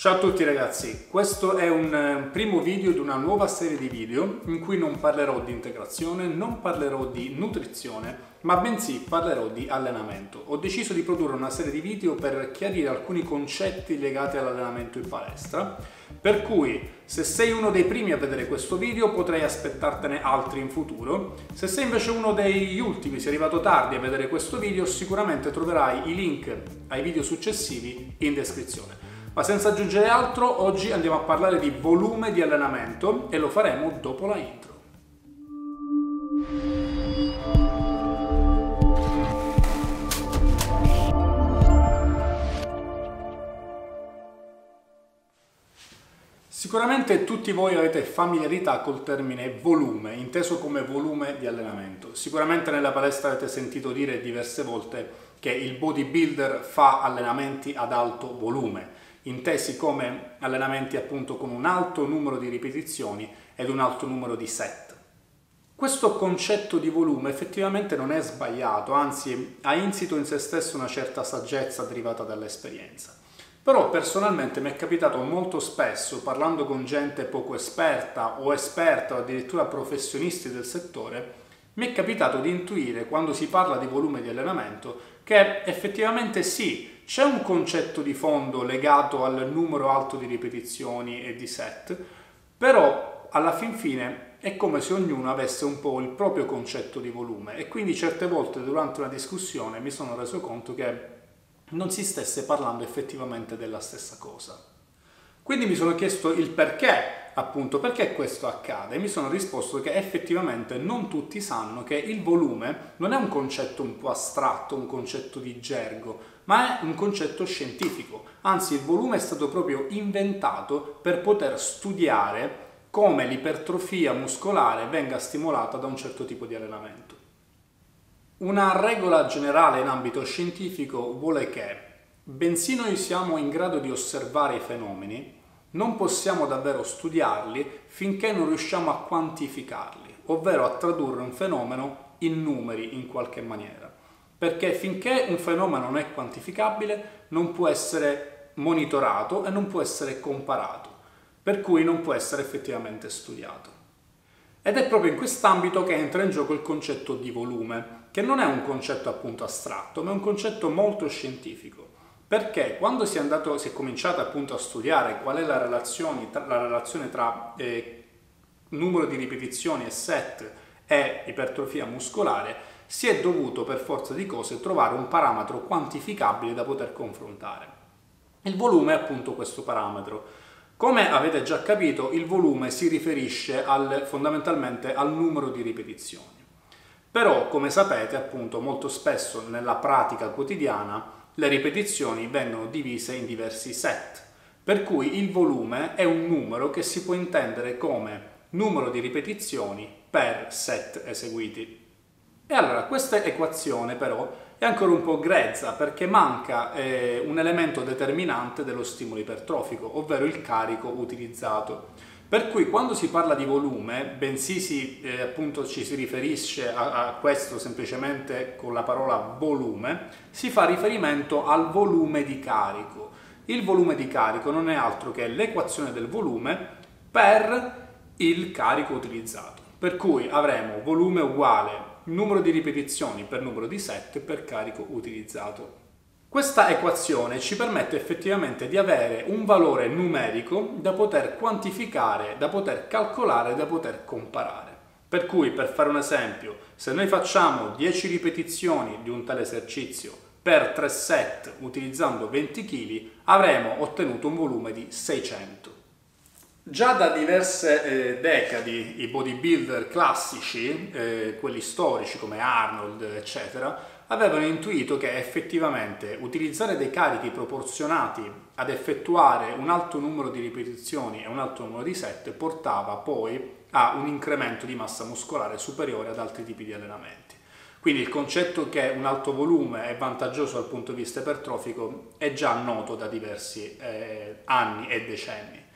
Ciao a tutti ragazzi, questo è un eh, primo video di una nuova serie di video in cui non parlerò di integrazione, non parlerò di nutrizione, ma bensì parlerò di allenamento. Ho deciso di produrre una serie di video per chiarire alcuni concetti legati all'allenamento in palestra, per cui se sei uno dei primi a vedere questo video potrei aspettartene altri in futuro, se sei invece uno degli ultimi, sei arrivato tardi a vedere questo video, sicuramente troverai i link ai video successivi in descrizione. Ma senza aggiungere altro, oggi andiamo a parlare di volume di allenamento e lo faremo dopo la intro. Sicuramente tutti voi avete familiarità col termine volume, inteso come volume di allenamento. Sicuramente nella palestra avete sentito dire diverse volte che il bodybuilder fa allenamenti ad alto volume intesi come allenamenti appunto con un alto numero di ripetizioni ed un alto numero di set. Questo concetto di volume effettivamente non è sbagliato, anzi ha insito in se stesso una certa saggezza derivata dall'esperienza. Però personalmente mi è capitato molto spesso, parlando con gente poco esperta o esperta o addirittura professionisti del settore, mi è capitato di intuire quando si parla di volume di allenamento che effettivamente sì, c'è un concetto di fondo legato al numero alto di ripetizioni e di set, però alla fin fine è come se ognuno avesse un po' il proprio concetto di volume e quindi certe volte durante una discussione mi sono reso conto che non si stesse parlando effettivamente della stessa cosa. Quindi mi sono chiesto il perché appunto perché questo accade mi sono risposto che effettivamente non tutti sanno che il volume non è un concetto un po' astratto, un concetto di gergo, ma è un concetto scientifico. Anzi, il volume è stato proprio inventato per poter studiare come l'ipertrofia muscolare venga stimolata da un certo tipo di allenamento. Una regola generale in ambito scientifico vuole che, bensì noi siamo in grado di osservare i fenomeni, non possiamo davvero studiarli finché non riusciamo a quantificarli, ovvero a tradurre un fenomeno in numeri in qualche maniera. Perché finché un fenomeno non è quantificabile non può essere monitorato e non può essere comparato, per cui non può essere effettivamente studiato. Ed è proprio in quest'ambito che entra in gioco il concetto di volume, che non è un concetto appunto astratto, ma è un concetto molto scientifico. Perché quando si è, andato, si è cominciato appunto a studiare qual è la relazione tra, la relazione tra eh, numero di ripetizioni e set e ipertrofia muscolare, si è dovuto per forza di cose trovare un parametro quantificabile da poter confrontare. Il volume è appunto questo parametro. Come avete già capito, il volume si riferisce al, fondamentalmente al numero di ripetizioni. Però, come sapete, appunto, molto spesso nella pratica quotidiana le ripetizioni vengono divise in diversi set, per cui il volume è un numero che si può intendere come numero di ripetizioni per set eseguiti. E allora questa equazione però è ancora un po' grezza perché manca eh, un elemento determinante dello stimolo ipertrofico, ovvero il carico utilizzato. Per cui quando si parla di volume, bensì si, eh, appunto ci si riferisce a, a, questo semplicemente con la parola volume, si fa riferimento al volume di carico. Il volume di carico non è altro che l'equazione del volume per il carico utilizzato. Per cui avremo volume uguale numero di ripetizioni per numero di set per carico utilizzato. Questa equazione ci permette effettivamente di avere un valore numerico da poter quantificare, da poter calcolare, da poter comparare. Per cui, per fare un esempio, se noi facciamo 10 ripetizioni di un tale esercizio per 3 set utilizzando 20 kg, avremo ottenuto un volume di 600. Già da diverse eh, decadi i bodybuilder classici, eh, quelli storici come Arnold, eccetera, avevano intuito che effettivamente utilizzare dei carichi proporzionati ad effettuare un alto numero di ripetizioni e un alto numero di set portava poi a un incremento di massa muscolare superiore ad altri tipi di allenamenti. Quindi il concetto che un alto volume è vantaggioso dal punto di vista ipertrofico è già noto da diversi eh, anni e decenni.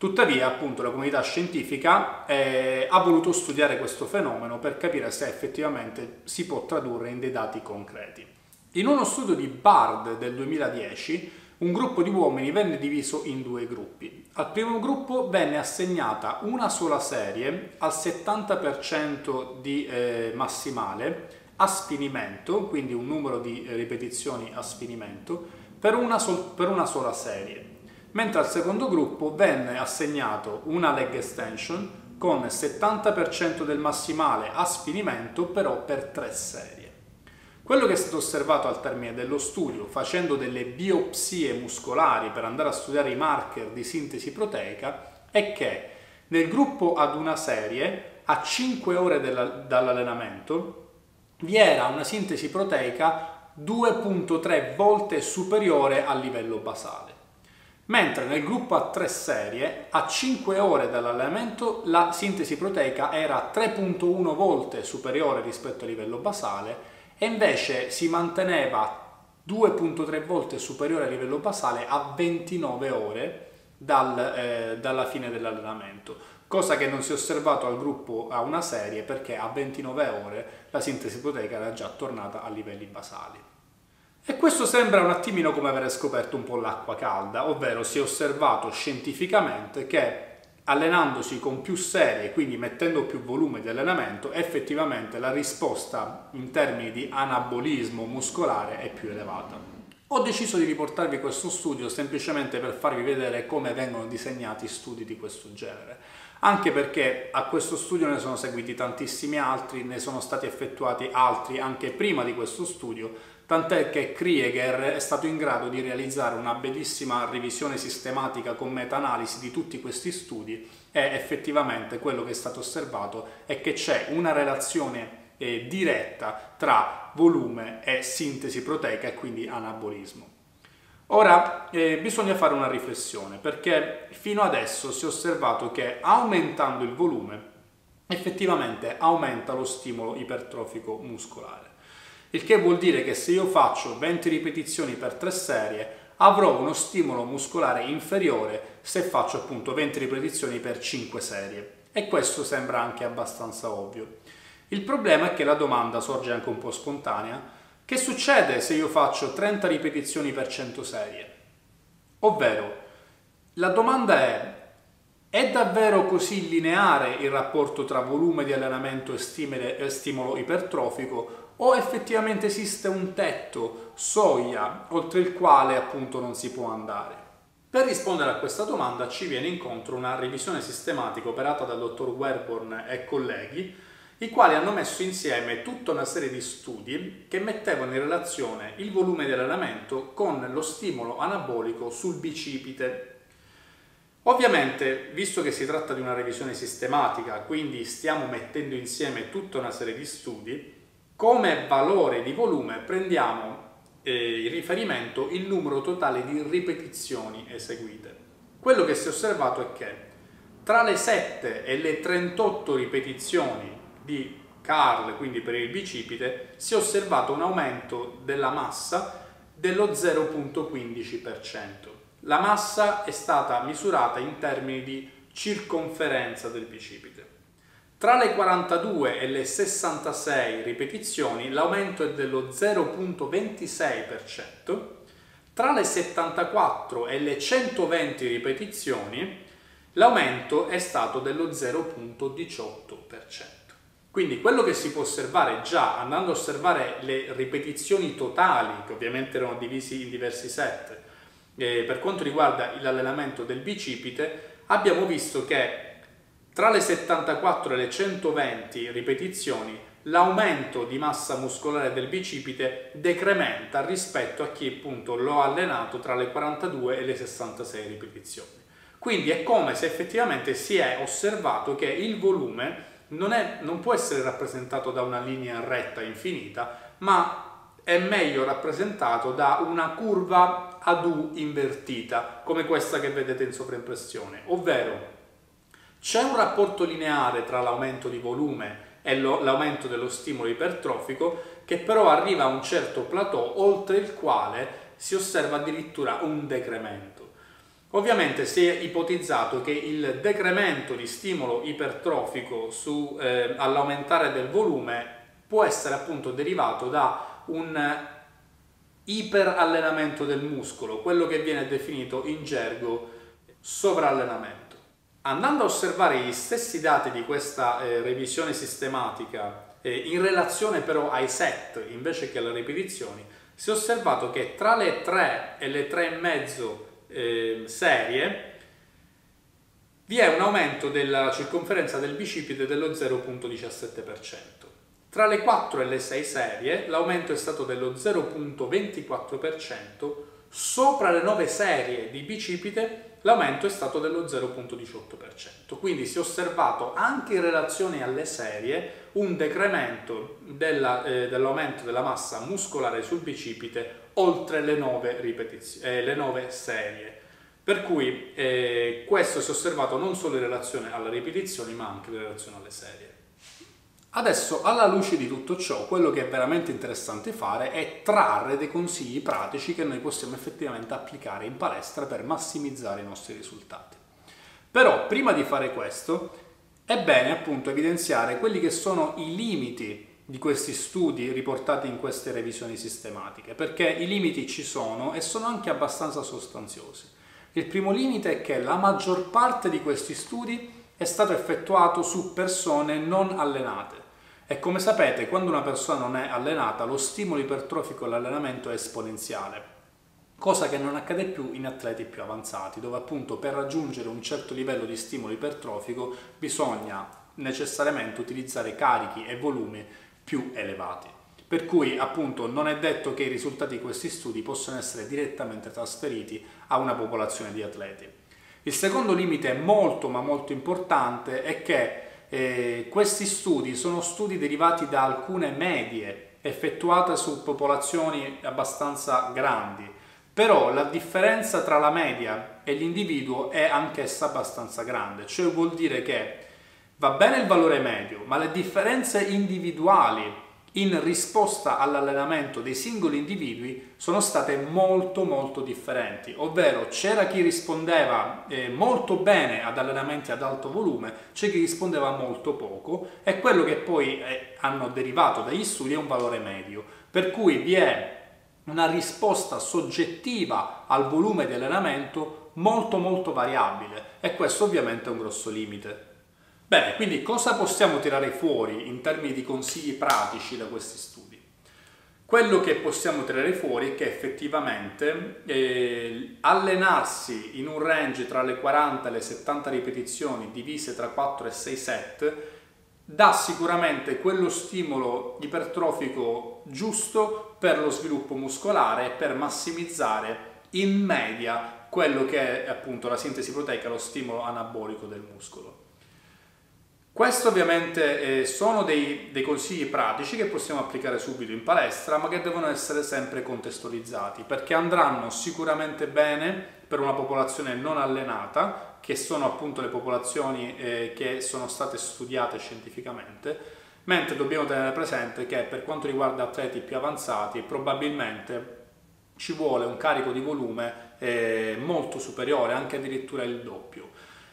Tuttavia, appunto, la comunità scientifica eh, ha voluto studiare questo fenomeno per capire se effettivamente si può tradurre in dei dati concreti. In uno studio di Bard del 2010, un gruppo di uomini venne diviso in due gruppi. Al primo gruppo venne assegnata una sola serie al 70% di eh, massimale a sfinimento, quindi un numero di ripetizioni a sfinimento, per una, sol- per una sola serie. Mentre al secondo gruppo venne assegnato una leg extension con 70% del massimale a sfinimento però per tre serie. Quello che è stato osservato al termine dello studio, facendo delle biopsie muscolari per andare a studiare i marker di sintesi proteica, è che nel gruppo ad una serie, a 5 ore dall'allenamento, vi era una sintesi proteica 2.3 volte superiore al livello basale. Mentre nel gruppo a 3 serie, a 5 ore dall'allenamento, la sintesi proteica era 3.1 volte superiore rispetto al livello basale e invece si manteneva 2.3 volte superiore al livello basale a 29 ore dal, eh, dalla fine dell'allenamento, cosa che non si è osservato al gruppo a una serie perché a 29 ore la sintesi proteica era già tornata a livelli basali. E questo sembra un attimino come aver scoperto un po' l'acqua calda, ovvero si è osservato scientificamente che allenandosi con più serie, quindi mettendo più volume di allenamento, effettivamente la risposta in termini di anabolismo muscolare è più elevata. Ho deciso di riportarvi questo studio semplicemente per farvi vedere come vengono disegnati studi di questo genere, anche perché a questo studio ne sono seguiti tantissimi altri, ne sono stati effettuati altri anche prima di questo studio, tant'è che Krieger è stato in grado di realizzare una bellissima revisione sistematica con meta-analisi di tutti questi studi e effettivamente quello che è stato osservato è che c'è una relazione eh, diretta tra volume e sintesi proteica e quindi anabolismo. Ora eh, bisogna fare una riflessione perché fino adesso si è osservato che aumentando il volume effettivamente aumenta lo stimolo ipertrofico muscolare il che vuol dire che se io faccio 20 ripetizioni per 3 serie avrò uno stimolo muscolare inferiore se faccio appunto 20 ripetizioni per 5 serie e questo sembra anche abbastanza ovvio. Il problema è che la domanda sorge anche un po' spontanea, che succede se io faccio 30 ripetizioni per 100 serie? Ovvero, la domanda è è davvero così lineare il rapporto tra volume di allenamento e stimolo ipertrofico o effettivamente esiste un tetto, soglia, oltre il quale appunto non si può andare? Per rispondere a questa domanda ci viene incontro una revisione sistematica operata dal dottor Werborn e colleghi, i quali hanno messo insieme tutta una serie di studi che mettevano in relazione il volume di allenamento con lo stimolo anabolico sul bicipite. Ovviamente, visto che si tratta di una revisione sistematica, quindi stiamo mettendo insieme tutta una serie di studi, come valore di volume prendiamo eh, in riferimento il numero totale di ripetizioni eseguite. Quello che si è osservato è che tra le 7 e le 38 ripetizioni di Carl, quindi per il bicipite, si è osservato un aumento della massa dello 0.15%. La massa è stata misurata in termini di circonferenza del bicipite. Tra le 42 e le 66 ripetizioni l'aumento è dello 0.26%, tra le 74 e le 120 ripetizioni l'aumento è stato dello 0.18%. Quindi quello che si può osservare già andando a osservare le ripetizioni totali, che ovviamente erano divisi in diversi set, eh, per quanto riguarda l'allenamento del bicipite, abbiamo visto che tra le 74 e le 120 ripetizioni l'aumento di massa muscolare del bicipite decrementa rispetto a chi appunto lo ha allenato tra le 42 e le 66 ripetizioni. Quindi è come se effettivamente si è osservato che il volume non, è, non può essere rappresentato da una linea retta infinita, ma è meglio rappresentato da una curva ad U invertita, come questa che vedete in sovraimpressione, ovvero c'è un rapporto lineare tra l'aumento di volume e l'aumento dello stimolo ipertrofico che però arriva a un certo plateau oltre il quale si osserva addirittura un decremento. Ovviamente si è ipotizzato che il decremento di stimolo ipertrofico su, eh, all'aumentare del volume può essere appunto derivato da un iperallenamento del muscolo, quello che viene definito in gergo sovrallenamento. Andando a osservare gli stessi dati di questa eh, revisione sistematica eh, in relazione però ai set invece che alle ripetizioni, si è osservato che tra le 3 e le 3,5 eh, serie vi è un aumento della circonferenza del bicipite dello 0,17%. Tra le 4 e le 6 serie l'aumento è stato dello 0,24%, sopra le 9 serie di bicipite l'aumento è stato dello 0,18%. Quindi si è osservato anche in relazione alle serie un decremento della, eh, dell'aumento della massa muscolare sul bicipite oltre le 9, eh, le 9 serie. Per cui eh, questo si è osservato non solo in relazione alle ripetizioni ma anche in relazione alle serie. Adesso, alla luce di tutto ciò, quello che è veramente interessante fare è trarre dei consigli pratici che noi possiamo effettivamente applicare in palestra per massimizzare i nostri risultati. Però, prima di fare questo, è bene appunto evidenziare quelli che sono i limiti di questi studi riportati in queste revisioni sistematiche, perché i limiti ci sono e sono anche abbastanza sostanziosi. Il primo limite è che la maggior parte di questi studi è stato effettuato su persone non allenate. E come sapete, quando una persona non è allenata, lo stimolo ipertrofico all'allenamento è esponenziale, cosa che non accade più in atleti più avanzati, dove appunto per raggiungere un certo livello di stimolo ipertrofico bisogna necessariamente utilizzare carichi e volumi più elevati. Per cui appunto non è detto che i risultati di questi studi possano essere direttamente trasferiti a una popolazione di atleti. Il secondo limite molto ma molto importante è che eh, questi studi sono studi derivati da alcune medie effettuate su popolazioni abbastanza grandi, però la differenza tra la media e l'individuo è anch'essa abbastanza grande, cioè vuol dire che va bene il valore medio, ma le differenze individuali in risposta all'allenamento dei singoli individui sono state molto molto differenti, ovvero c'era chi rispondeva eh, molto bene ad allenamenti ad alto volume, c'è chi rispondeva molto poco e quello che poi eh, hanno derivato dagli studi è un valore medio, per cui vi è una risposta soggettiva al volume di allenamento molto molto variabile e questo ovviamente è un grosso limite. Bene, quindi cosa possiamo tirare fuori in termini di consigli pratici da questi studi? Quello che possiamo tirare fuori è che effettivamente eh, allenarsi in un range tra le 40 e le 70 ripetizioni divise tra 4 e 6 set dà sicuramente quello stimolo ipertrofico giusto per lo sviluppo muscolare e per massimizzare in media quello che è appunto la sintesi proteica, lo stimolo anabolico del muscolo. Questo ovviamente eh, sono dei, dei, consigli pratici che possiamo applicare subito in palestra, ma che devono essere sempre contestualizzati, perché andranno sicuramente bene per una popolazione non allenata, che sono appunto le popolazioni eh, che sono state studiate scientificamente, mentre dobbiamo tenere presente che per quanto riguarda atleti più avanzati, probabilmente ci vuole un carico di volume eh, molto superiore, anche addirittura il doppio.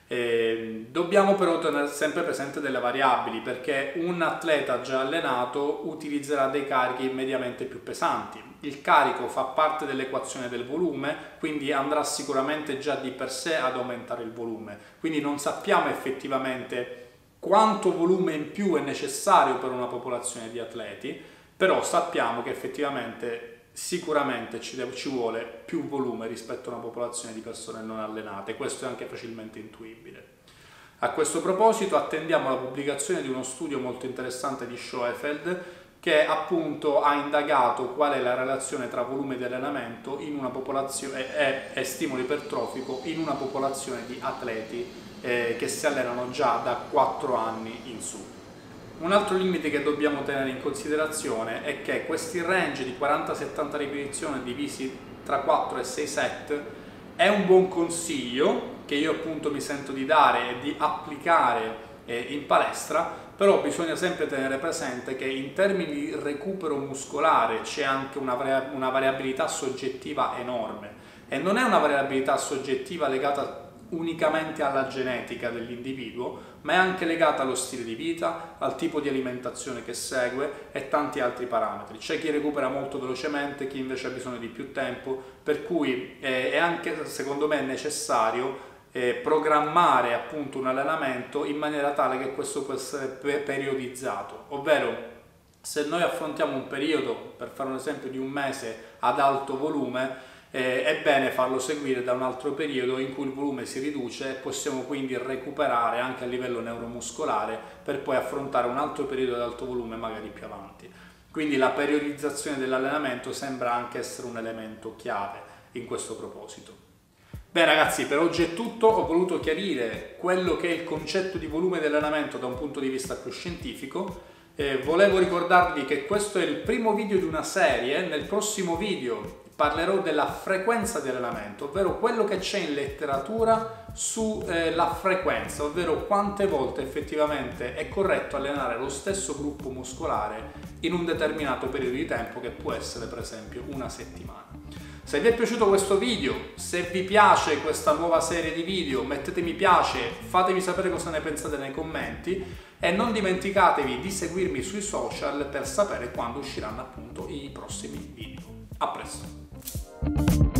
Eh, dobbiamo però tenere sempre presente delle variabili perché un atleta già allenato utilizzerà dei carichi mediamente più pesanti. Il carico fa parte dell'equazione del volume, quindi andrà sicuramente già di per sé ad aumentare il volume. Quindi non sappiamo effettivamente quanto volume in più è necessario per una popolazione di atleti, però sappiamo che effettivamente sicuramente ci, deve, ci, vuole più volume rispetto a una popolazione di persone non allenate, questo è anche facilmente intuibile. A questo proposito attendiamo la pubblicazione di uno studio molto interessante di Schoefeld che appunto ha indagato qual è la relazione tra volume di allenamento e, e, stimolo ipertrofico in una popolazione di atleti eh, che si allenano già da 4 anni in su. Un altro limite che dobbiamo tenere in considerazione è che questi range di 40-70 ripetizioni divisi tra 4 e 6 set è un buon consiglio che io appunto mi sento di dare e di applicare eh, in palestra, però bisogna sempre tenere presente che in termini di recupero muscolare c'è anche una, una variabilità soggettiva enorme. E non è una variabilità soggettiva legata unicamente alla genetica dell'individuo, ma è anche legata allo stile di vita, al tipo di alimentazione che segue e tanti altri parametri. C'è chi recupera molto velocemente, chi invece ha bisogno di più tempo, per cui eh, è anche secondo me necessario eh, programmare appunto un allenamento in maniera tale che questo possa essere periodizzato, ovvero se noi affrontiamo un periodo, per fare un esempio di un mese ad alto volume, eh, è bene farlo seguire da un altro periodo in cui il volume si riduce e possiamo quindi recuperare anche a livello neuromuscolare per poi affrontare un altro periodo ad alto volume magari più avanti. Quindi la periodizzazione dell'allenamento sembra anche essere un elemento chiave in questo proposito. Beh ragazzi, per oggi è tutto, ho voluto chiarire quello che è il concetto di volume dell'allenamento da un punto di vista più scientifico eh, volevo ricordarvi che questo è il primo video di una serie, nel prossimo video parlerò della frequenza di allenamento, ovvero quello che c'è in letteratura sulla eh, frequenza, ovvero quante volte effettivamente è corretto allenare lo stesso gruppo muscolare in un determinato periodo di tempo che può essere per esempio una settimana. Se vi è piaciuto questo video, se vi piace questa nuova serie di video, mettete mi piace, fatemi sapere cosa ne pensate nei commenti e non dimenticatevi di seguirmi sui social per sapere quando usciranno appunto i prossimi video. A presto! Thank you